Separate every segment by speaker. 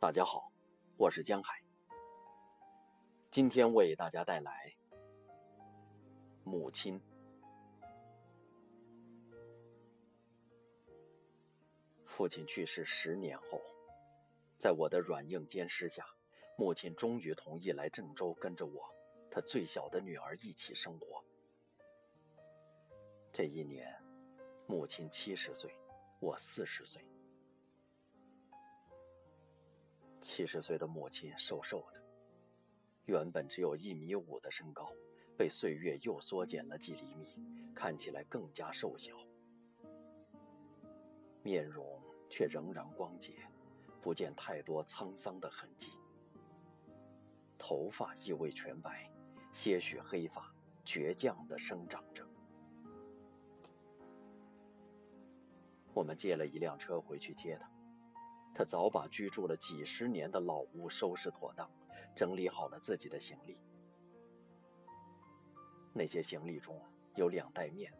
Speaker 1: 大家好，我是江海。今天为大家带来母亲。父亲去世十年后，在我的软硬兼施下，母亲终于同意来郑州跟着我，她最小的女儿一起生活。这一年，母亲七十岁，我四十岁。七十岁的母亲瘦瘦的，原本只有一米五的身高，被岁月又缩减了几厘米，看起来更加瘦小。面容却仍然光洁，不见太多沧桑的痕迹。头发亦未全白，些许黑发倔强地生长着。我们借了一辆车回去接她。他早把居住了几十年的老屋收拾妥当，整理好了自己的行李。那些行李中有两袋面，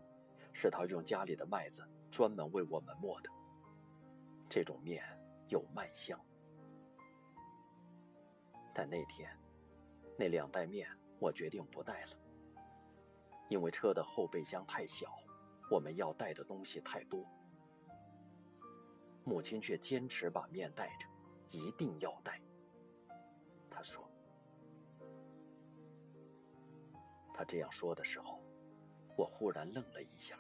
Speaker 1: 是他用家里的麦子专门为我们磨的。这种面有麦香。但那天，那两袋面我决定不带了，因为车的后备箱太小，我们要带的东西太多。母亲却坚持把面带着，一定要带。他说：“他这样说的时候，我忽然愣了一下，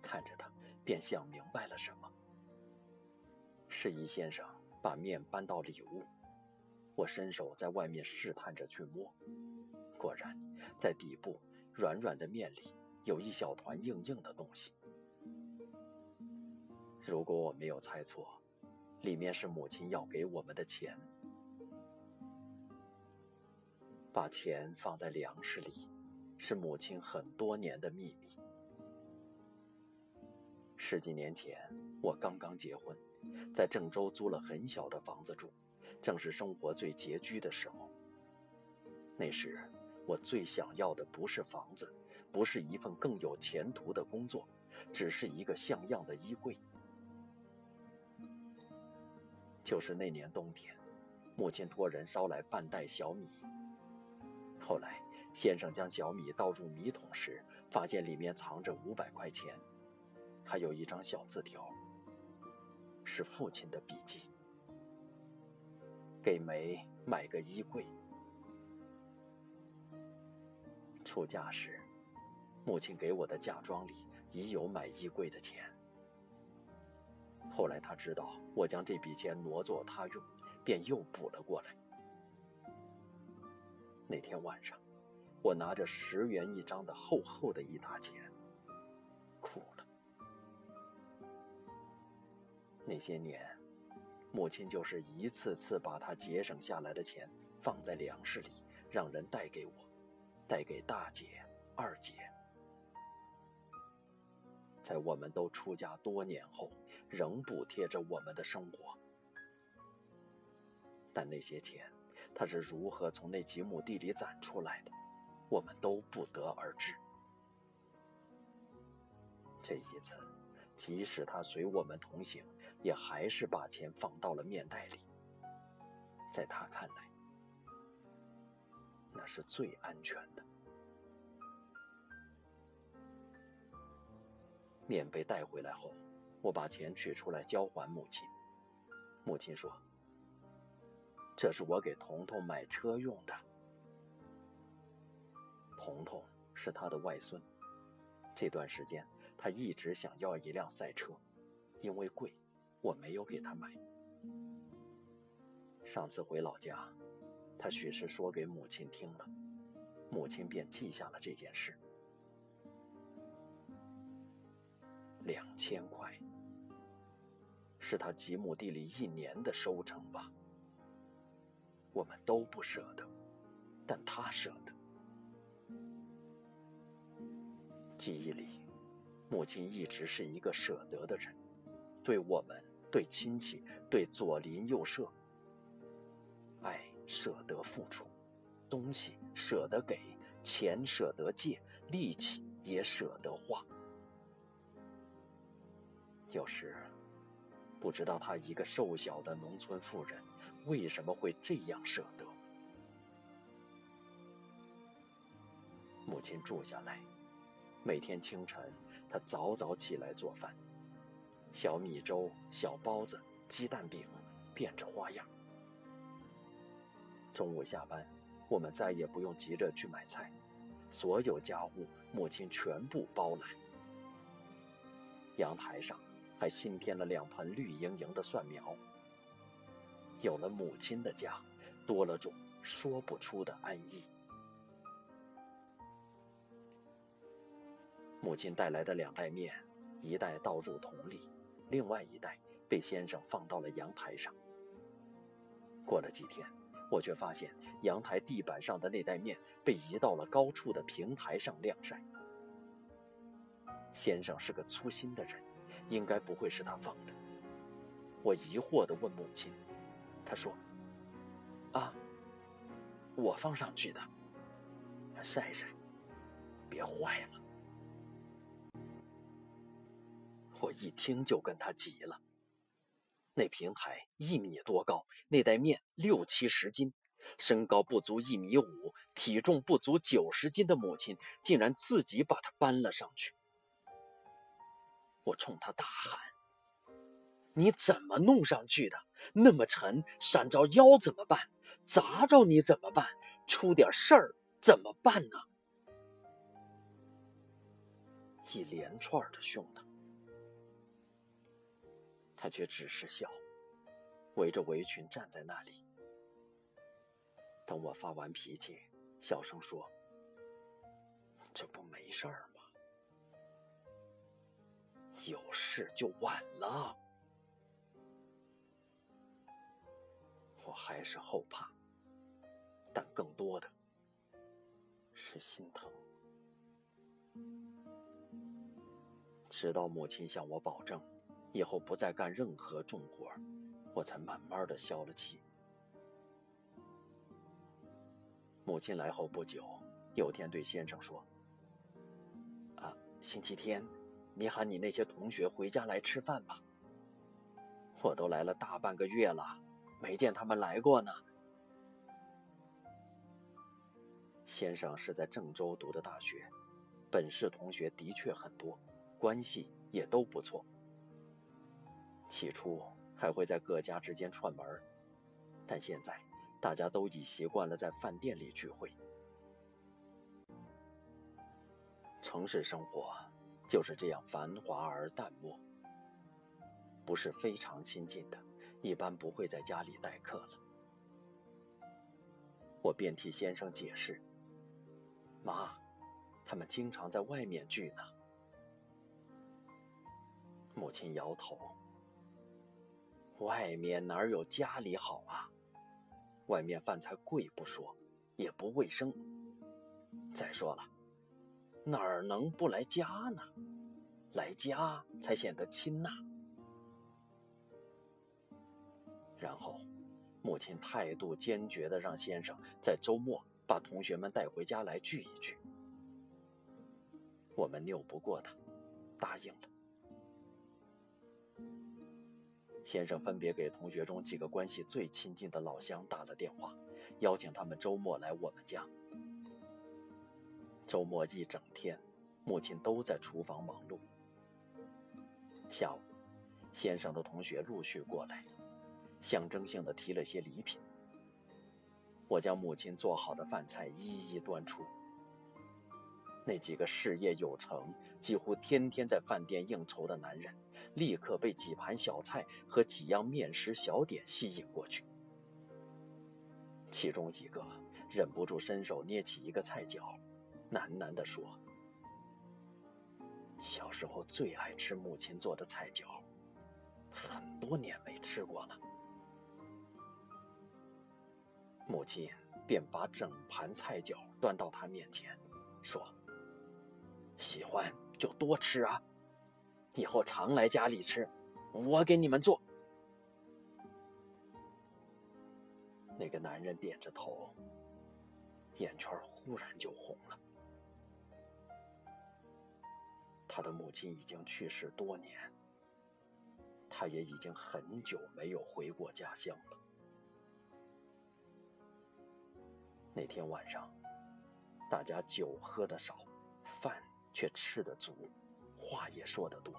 Speaker 1: 看着他，便想明白了什么。示意先生把面搬到里屋，我伸手在外面试探着去摸，果然，在底部软软的面里有一小团硬硬的东西。”如果我没有猜错，里面是母亲要给我们的钱。把钱放在粮食里，是母亲很多年的秘密。十几年前，我刚刚结婚，在郑州租了很小的房子住，正是生活最拮据的时候。那时，我最想要的不是房子，不是一份更有前途的工作，只是一个像样的衣柜。就是那年冬天，母亲托人捎来半袋小米。后来，先生将小米倒入米桶时，发现里面藏着五百块钱，还有一张小字条，是父亲的笔记：“给梅买个衣柜。”出嫁时，母亲给我的嫁妆里已有买衣柜的钱。后来他知道我将这笔钱挪作他用，便又补了过来。那天晚上，我拿着十元一张的厚厚的一沓钱，哭了。那些年，母亲就是一次次把她节省下来的钱放在粮食里，让人带给我，带给大姐、二姐。在我们都出家多年后，仍补贴着我们的生活。但那些钱，他是如何从那几亩地里攒出来的，我们都不得而知。这一次，即使他随我们同行，也还是把钱放到了面袋里。在他看来，那是最安全的。面被带回来后，我把钱取出来交还母亲。母亲说：“这是我给彤彤买车用的。”彤彤是他的外孙，这段时间他一直想要一辆赛车，因为贵，我没有给他买。上次回老家，他许是说给母亲听了，母亲便记下了这件事。两千块，是他几亩地里一年的收成吧？我们都不舍得，但他舍得。记忆里，母亲一直是一个舍得的人，对我们、对亲戚、对左邻右舍，爱舍得付出，东西舍得给，钱舍得借，力气也舍得花。有时，不知道她一个瘦小的农村妇人为什么会这样舍得。母亲住下来，每天清晨，她早早起来做饭，小米粥、小包子、鸡蛋饼，变着花样。中午下班，我们再也不用急着去买菜，所有家务母亲全部包揽。阳台上还新添了两盆绿莹莹的蒜苗。有了母亲的家，多了种说不出的安逸。母亲带来的两袋面，一袋倒入桶里，另外一袋被先生放到了阳台上。过了几天，我却发现阳台地板上的那袋面被移到了高处的平台上晾晒。先生是个粗心的人，应该不会是他放的。我疑惑地问母亲，她说：“啊，我放上去的，晒晒，别坏了。”我一听就跟他急了。那平台一米多高，那袋面六七十斤，身高不足一米五，体重不足九十斤的母亲竟然自己把它搬了上去。我冲他大喊：“你怎么弄上去的？那么沉，闪着腰怎么办？砸着你怎么办？出点事儿怎么办呢？”一连串的凶他，他却只是笑，围着围裙站在那里。等我发完脾气，小声说：“这不没事儿吗？”有事就晚了，我还是后怕，但更多的是心疼。直到母亲向我保证，以后不再干任何重活，我才慢慢的消了气。母亲来后不久，有天对先生说：“啊，星期天。”你喊你那些同学回家来吃饭吧。我都来了大半个月了，没见他们来过呢。先生是在郑州读的大学，本市同学的确很多，关系也都不错。起初还会在各家之间串门，但现在大家都已习惯了在饭店里聚会。城市生活。就是这样繁华而淡漠，不是非常亲近的，一般不会在家里待客了。我便替先生解释：“妈，他们经常在外面聚呢。”母亲摇头：“外面哪有家里好啊？外面饭菜贵不说，也不卫生。再说了。”哪儿能不来家呢？来家才显得亲呐。然后，母亲态度坚决的让先生在周末把同学们带回家来聚一聚。我们拗不过他，答应了。先生分别给同学中几个关系最亲近的老乡打了电话，邀请他们周末来我们家。周末一整天，母亲都在厨房忙碌。下午，先生的同学陆续过来，象征性的提了些礼品。我将母亲做好的饭菜一一端出。那几个事业有成、几乎天天在饭店应酬的男人，立刻被几盘小菜和几样面食小点吸引过去。其中一个忍不住伸手捏起一个菜角。喃喃地说：“小时候最爱吃母亲做的菜饺，很多年没吃过了。”母亲便把整盘菜饺端到他面前，说：“喜欢就多吃啊，以后常来家里吃，我给你们做。”那个男人点着头，眼圈忽然就红了。他的母亲已经去世多年，他也已经很久没有回过家乡了。那天晚上，大家酒喝的少，饭却吃得足，话也说得多。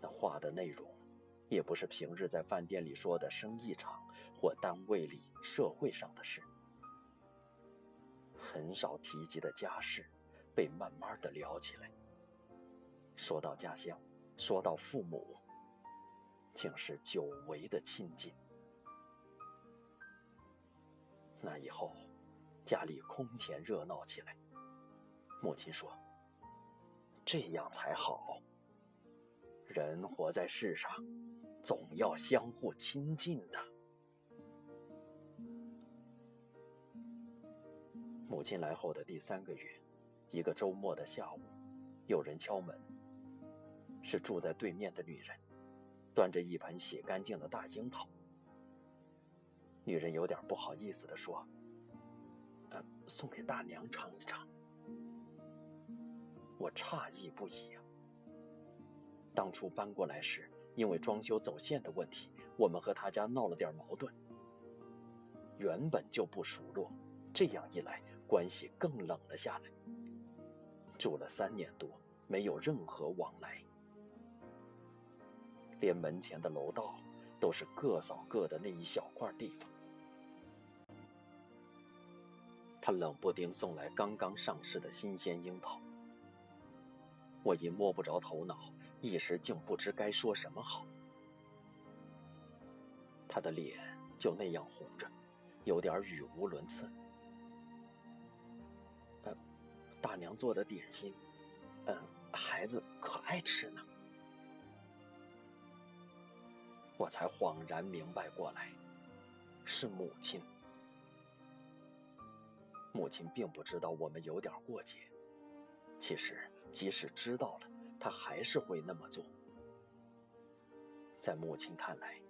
Speaker 1: 那话的内容，也不是平日在饭店里说的生意场或单位里、社会上的事，很少提及的家事，被慢慢的聊起来。说到家乡。说到父母，竟是久违的亲近。那以后，家里空前热闹起来。母亲说：“这样才好。人活在世上，总要相互亲近的。”母亲来后的第三个月，一个周末的下午，有人敲门。是住在对面的女人，端着一盆洗干净的大樱桃。女人有点不好意思地说：“呃，送给大娘尝一尝。”我诧异不已啊。当初搬过来时，因为装修走线的问题，我们和他家闹了点矛盾。原本就不熟络，这样一来，关系更冷了下来。住了三年多，没有任何往来。连门前的楼道都是各扫各的那一小块地方。他冷不丁送来刚刚上市的新鲜樱桃，我因摸不着头脑，一时竟不知该说什么好。他的脸就那样红着，有点语无伦次。大娘做的点心，嗯，孩子可爱吃呢。我才恍然明白过来，是母亲。母亲并不知道我们有点过节，其实即使知道了，她还是会那么做。在母亲看来，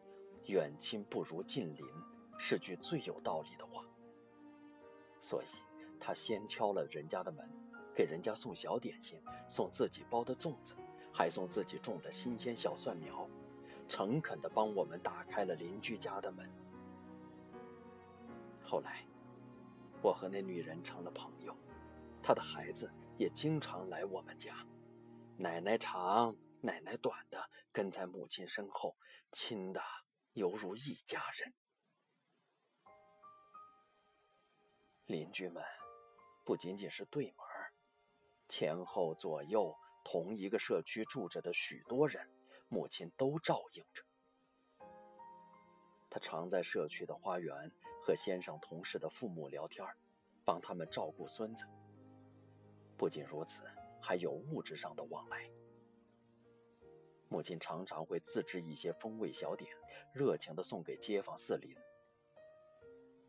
Speaker 1: 远亲不如近邻是句最有道理的话，所以她先敲了人家的门，给人家送小点心，送自己包的粽子，还送自己种的新鲜小蒜苗。诚恳地帮我们打开了邻居家的门。后来，我和那女人成了朋友，她的孩子也经常来我们家，奶奶长，奶奶短的跟在母亲身后，亲的犹如一家人。邻居们不仅仅是对门前后左右同一个社区住着的许多人。母亲都照应着。他常在社区的花园和先生同事的父母聊天，帮他们照顾孙子。不仅如此，还有物质上的往来。母亲常常会自制一些风味小点，热情地送给街坊四邻。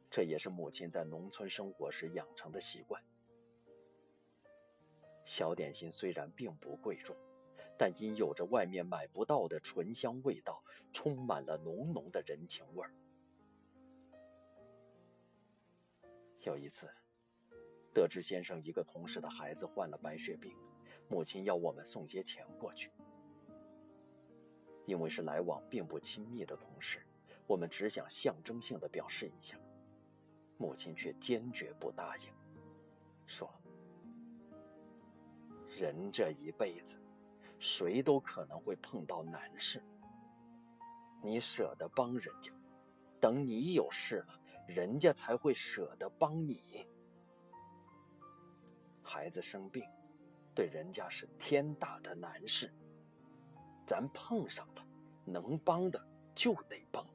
Speaker 1: 这也是母亲在农村生活时养成的习惯。小点心虽然并不贵重。但因有着外面买不到的醇香味道，充满了浓浓的人情味儿。有一次，得知先生一个同事的孩子患了白血病，母亲要我们送些钱过去。因为是来往并不亲密的同事，我们只想象征性的表示一下，母亲却坚决不答应，说：“人这一辈子。”谁都可能会碰到难事，你舍得帮人家，等你有事了，人家才会舍得帮你。孩子生病，对人家是天大的难事，咱碰上了，能帮的就得帮。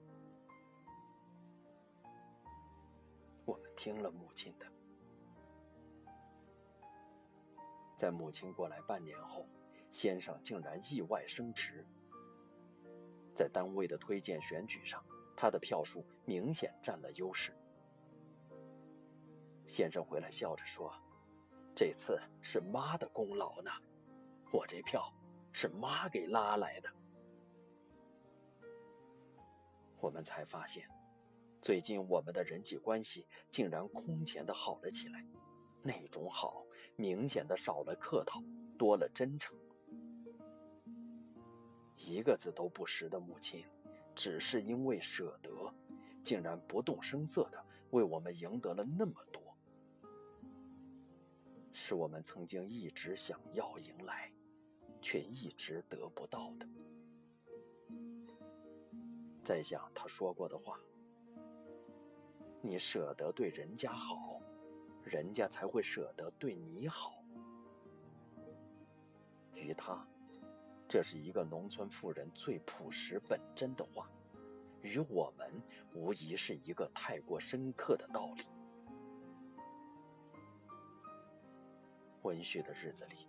Speaker 1: 我们听了母亲的，在母亲过来半年后。先生竟然意外升职，在单位的推荐选举上，他的票数明显占了优势。先生回来笑着说：“这次是妈的功劳呢，我这票是妈给拉来的。”我们才发现，最近我们的人际关系竟然空前的好了起来，那种好明显的少了客套，多了真诚。一个字都不识的母亲，只是因为舍得，竟然不动声色的为我们赢得了那么多，是我们曾经一直想要迎来，却一直得不到的。再想他说过的话：“你舍得对人家好，人家才会舍得对你好。”于他。这是一个农村妇人最朴实本真的话，与我们无疑是一个太过深刻的道理。温煦的日子里，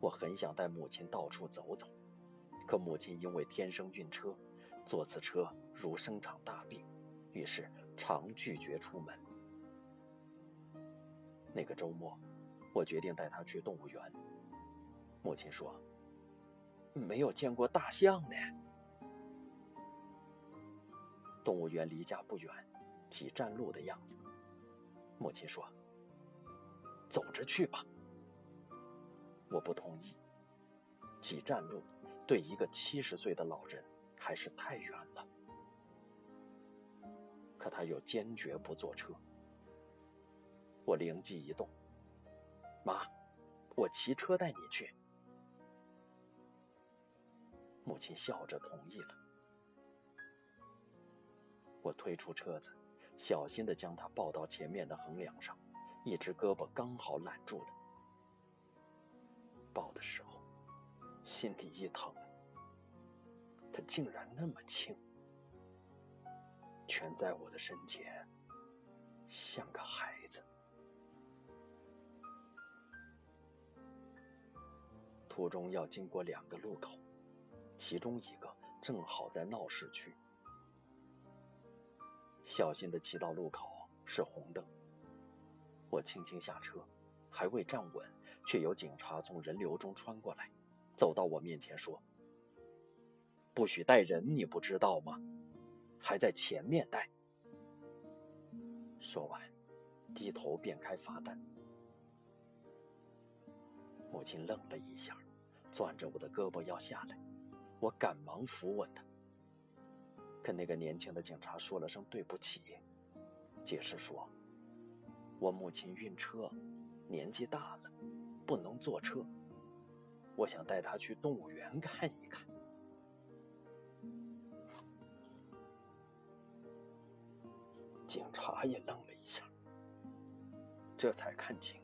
Speaker 1: 我很想带母亲到处走走，可母亲因为天生晕车，坐次车如生场大病，于是常拒绝出门。那个周末，我决定带她去动物园。母亲说。没有见过大象呢。动物园离家不远，几站路的样子。母亲说：“走着去吧。”我不同意。几站路对一个七十岁的老人还是太远了。可他又坚决不坐车。我灵机一动：“妈，我骑车带你去。”母亲笑着同意了。我推出车子，小心的将她抱到前面的横梁上，一只胳膊刚好揽住了。抱的时候，心里一疼，她竟然那么轻，蜷在我的身前，像个孩子。途中要经过两个路口。其中一个正好在闹市区，小心的骑到路口是红灯。我轻轻下车，还未站稳，却有警察从人流中穿过来，走到我面前说：“不许带人，你不知道吗？还在前面带。”说完，低头便开罚单。母亲愣了一下，攥着我的胳膊要下来。我赶忙扶稳他，跟那个年轻的警察说了声对不起，解释说：“我母亲晕车，年纪大了，不能坐车，我想带她去动物园看一看。”警察也愣了一下，这才看清，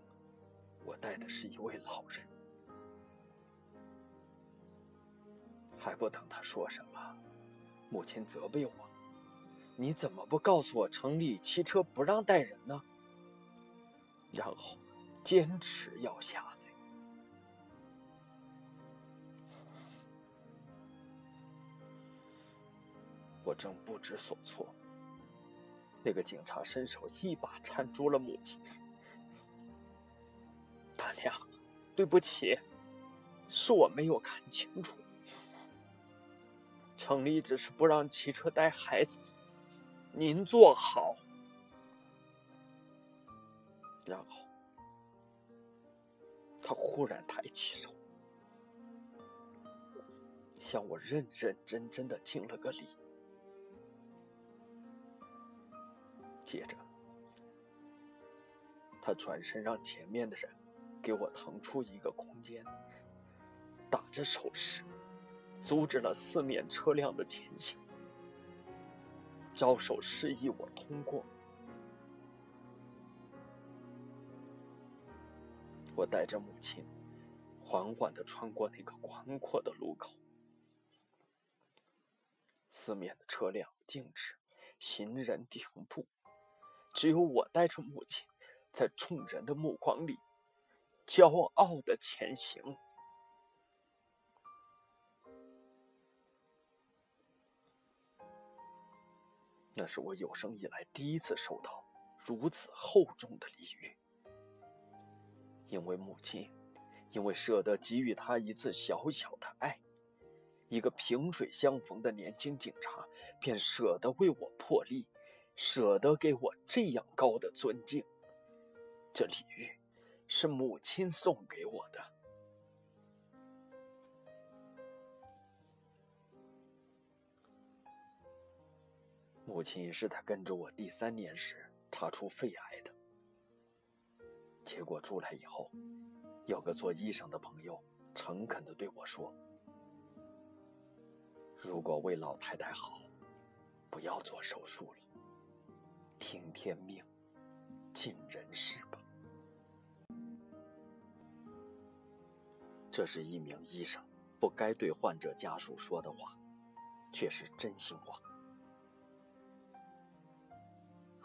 Speaker 1: 我带的是一位老人。还不等他说什么，母亲责备我：“你怎么不告诉我城里汽车不让带人呢？”然后坚持要下来。我正不知所措，那个警察伸手一把搀住了母亲：“大娘，对不起，是我没有看清楚。”城里只是不让骑车带孩子，您坐好。然后，他忽然抬起手，向我认认真真的敬了个礼，接着，他转身让前面的人给我腾出一个空间，打着手势。阻止了四面车辆的前行，招手示意我通过。我带着母亲，缓缓的穿过那个宽阔的路口，四面的车辆静止，行人停步，只有我带着母亲，在众人的目光里，骄傲的前行。那是我有生以来第一次收到如此厚重的礼遇，因为母亲，因为舍得给予他一次小小的爱，一个萍水相逢的年轻警察便舍得为我破例，舍得给我这样高的尊敬。这礼遇是母亲送给我的。母亲是在跟着我第三年时查出肺癌的，结果出来以后，有个做医生的朋友诚恳地对我说：“如果为老太太好，不要做手术了，听天命，尽人事吧。”这是一名医生不该对患者家属说的话，却是真心话。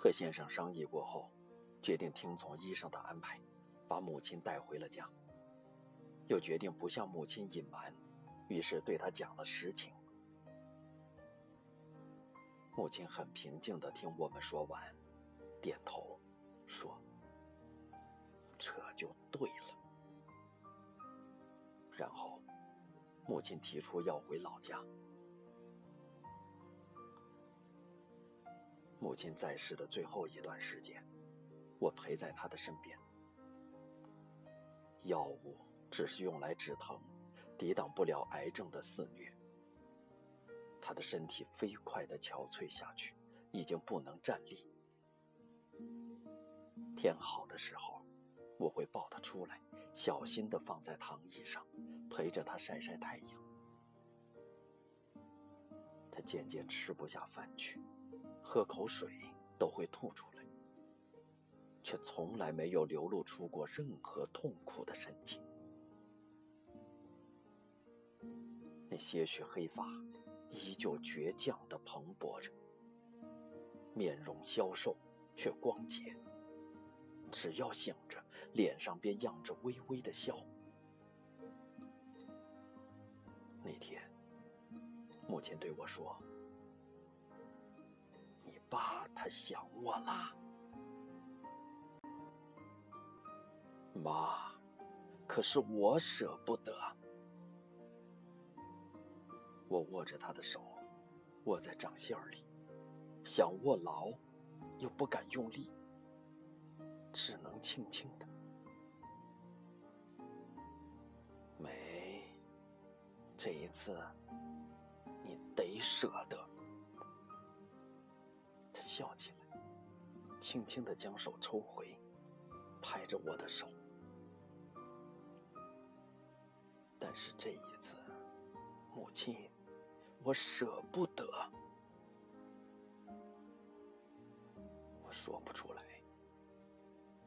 Speaker 1: 和先生商议过后，决定听从医生的安排，把母亲带回了家。又决定不向母亲隐瞒，于是对她讲了实情。母亲很平静地听我们说完，点头，说：“这就对了。”然后，母亲提出要回老家。母亲在世的最后一段时间，我陪在她的身边。药物只是用来止疼，抵挡不了癌症的肆虐。她的身体飞快的憔悴下去，已经不能站立。天好的时候，我会抱她出来。小心的放在躺椅上，陪着他晒晒太阳。他渐渐吃不下饭去，喝口水都会吐出来，却从来没有流露出过任何痛苦的神情。那些许黑发依旧倔强地蓬勃着，面容消瘦却光洁。只要想着，脸上便漾着微微的笑。那天，母亲对我说：“爸他想我啦。”妈，可是我舍不得。我握着他的手，握在掌心儿里，想握牢，又不敢用力。只能轻轻的，梅，这一次你得舍得。笑起来，轻轻的将手抽回，拍着我的手。但是这一次，母亲，我舍不得。我说不出来。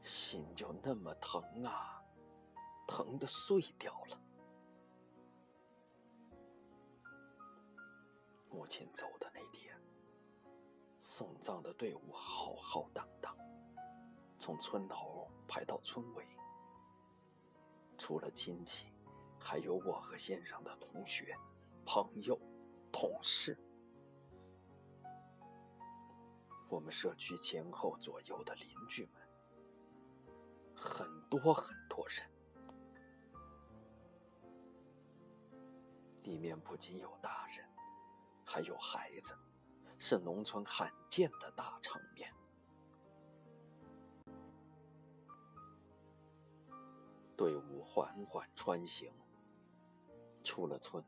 Speaker 1: 心就那么疼啊，疼的碎掉了。母亲走的，送葬的队伍浩浩荡荡，从村头排到村尾。除了亲戚，还有我和先生的同学、朋友、同事。我们社区前后左右的邻居们。很多很多人，里面不仅有大人，还有孩子，是农村罕见的大场面。队伍缓缓穿行，出了村，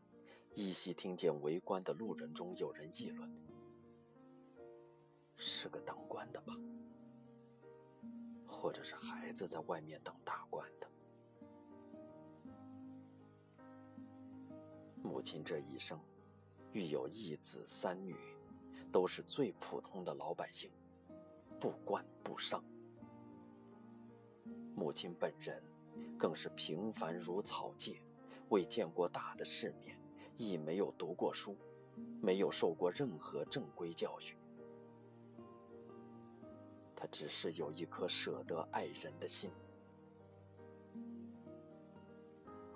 Speaker 1: 依稀听见围观的路人中有人议论：“是个当官的吧？”或者是孩子在外面当大官的。母亲这一生，育有一子三女，都是最普通的老百姓，不官不商。母亲本人，更是平凡如草芥，未见过大的世面，亦没有读过书，没有受过任何正规教育。他只是有一颗舍得爱人的心，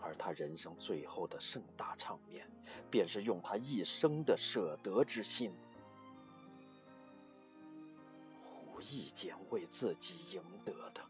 Speaker 1: 而他人生最后的盛大场面，便是用他一生的舍得之心，无意间为自己赢得的。